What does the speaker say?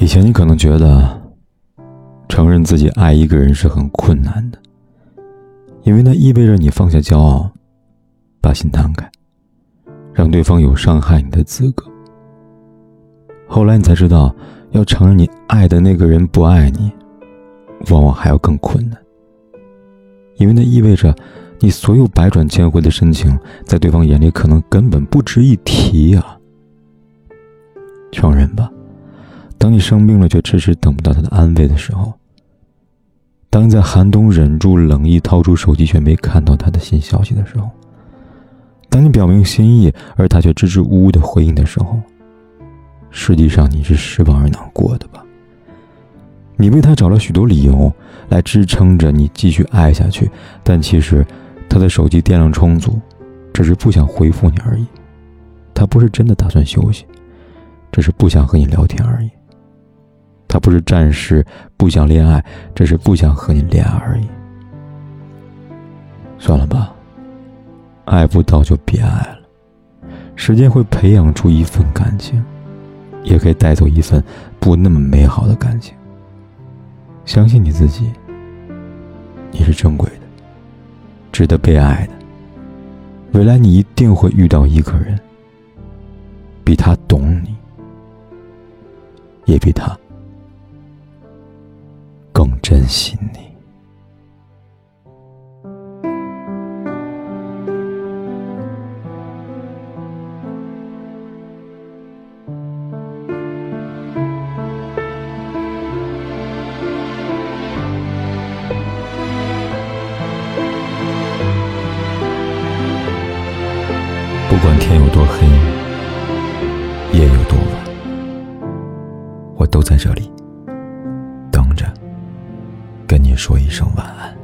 以前你可能觉得，承认自己爱一个人是很困难的，因为那意味着你放下骄傲，把心摊开，让对方有伤害你的资格。后来你才知道，要承认你爱的那个人不爱你，往往还要更困难，因为那意味着你所有百转千回的深情，在对方眼里可能根本不值一提啊。承认吧。当你生病了却迟迟等不到他的安慰的时候，当你在寒冬忍住冷意掏出手机却没看到他的新消息的时候，当你表明心意而他却支支吾吾的回应的时候，实际上你是失望而难过的吧？你为他找了许多理由来支撑着你继续爱下去，但其实他的手机电量充足，只是不想回复你而已。他不是真的打算休息，只是不想和你聊天而已。不是暂时不想恋爱，只是不想和你恋爱而已。算了吧，爱不到就别爱了。时间会培养出一份感情，也可以带走一份不那么美好的感情。相信你自己，你是珍贵的，值得被爱的。未来你一定会遇到一个人，比他懂你，也比他。珍惜你。不管天有多黑，夜有多晚，我都在这里。说一声晚安。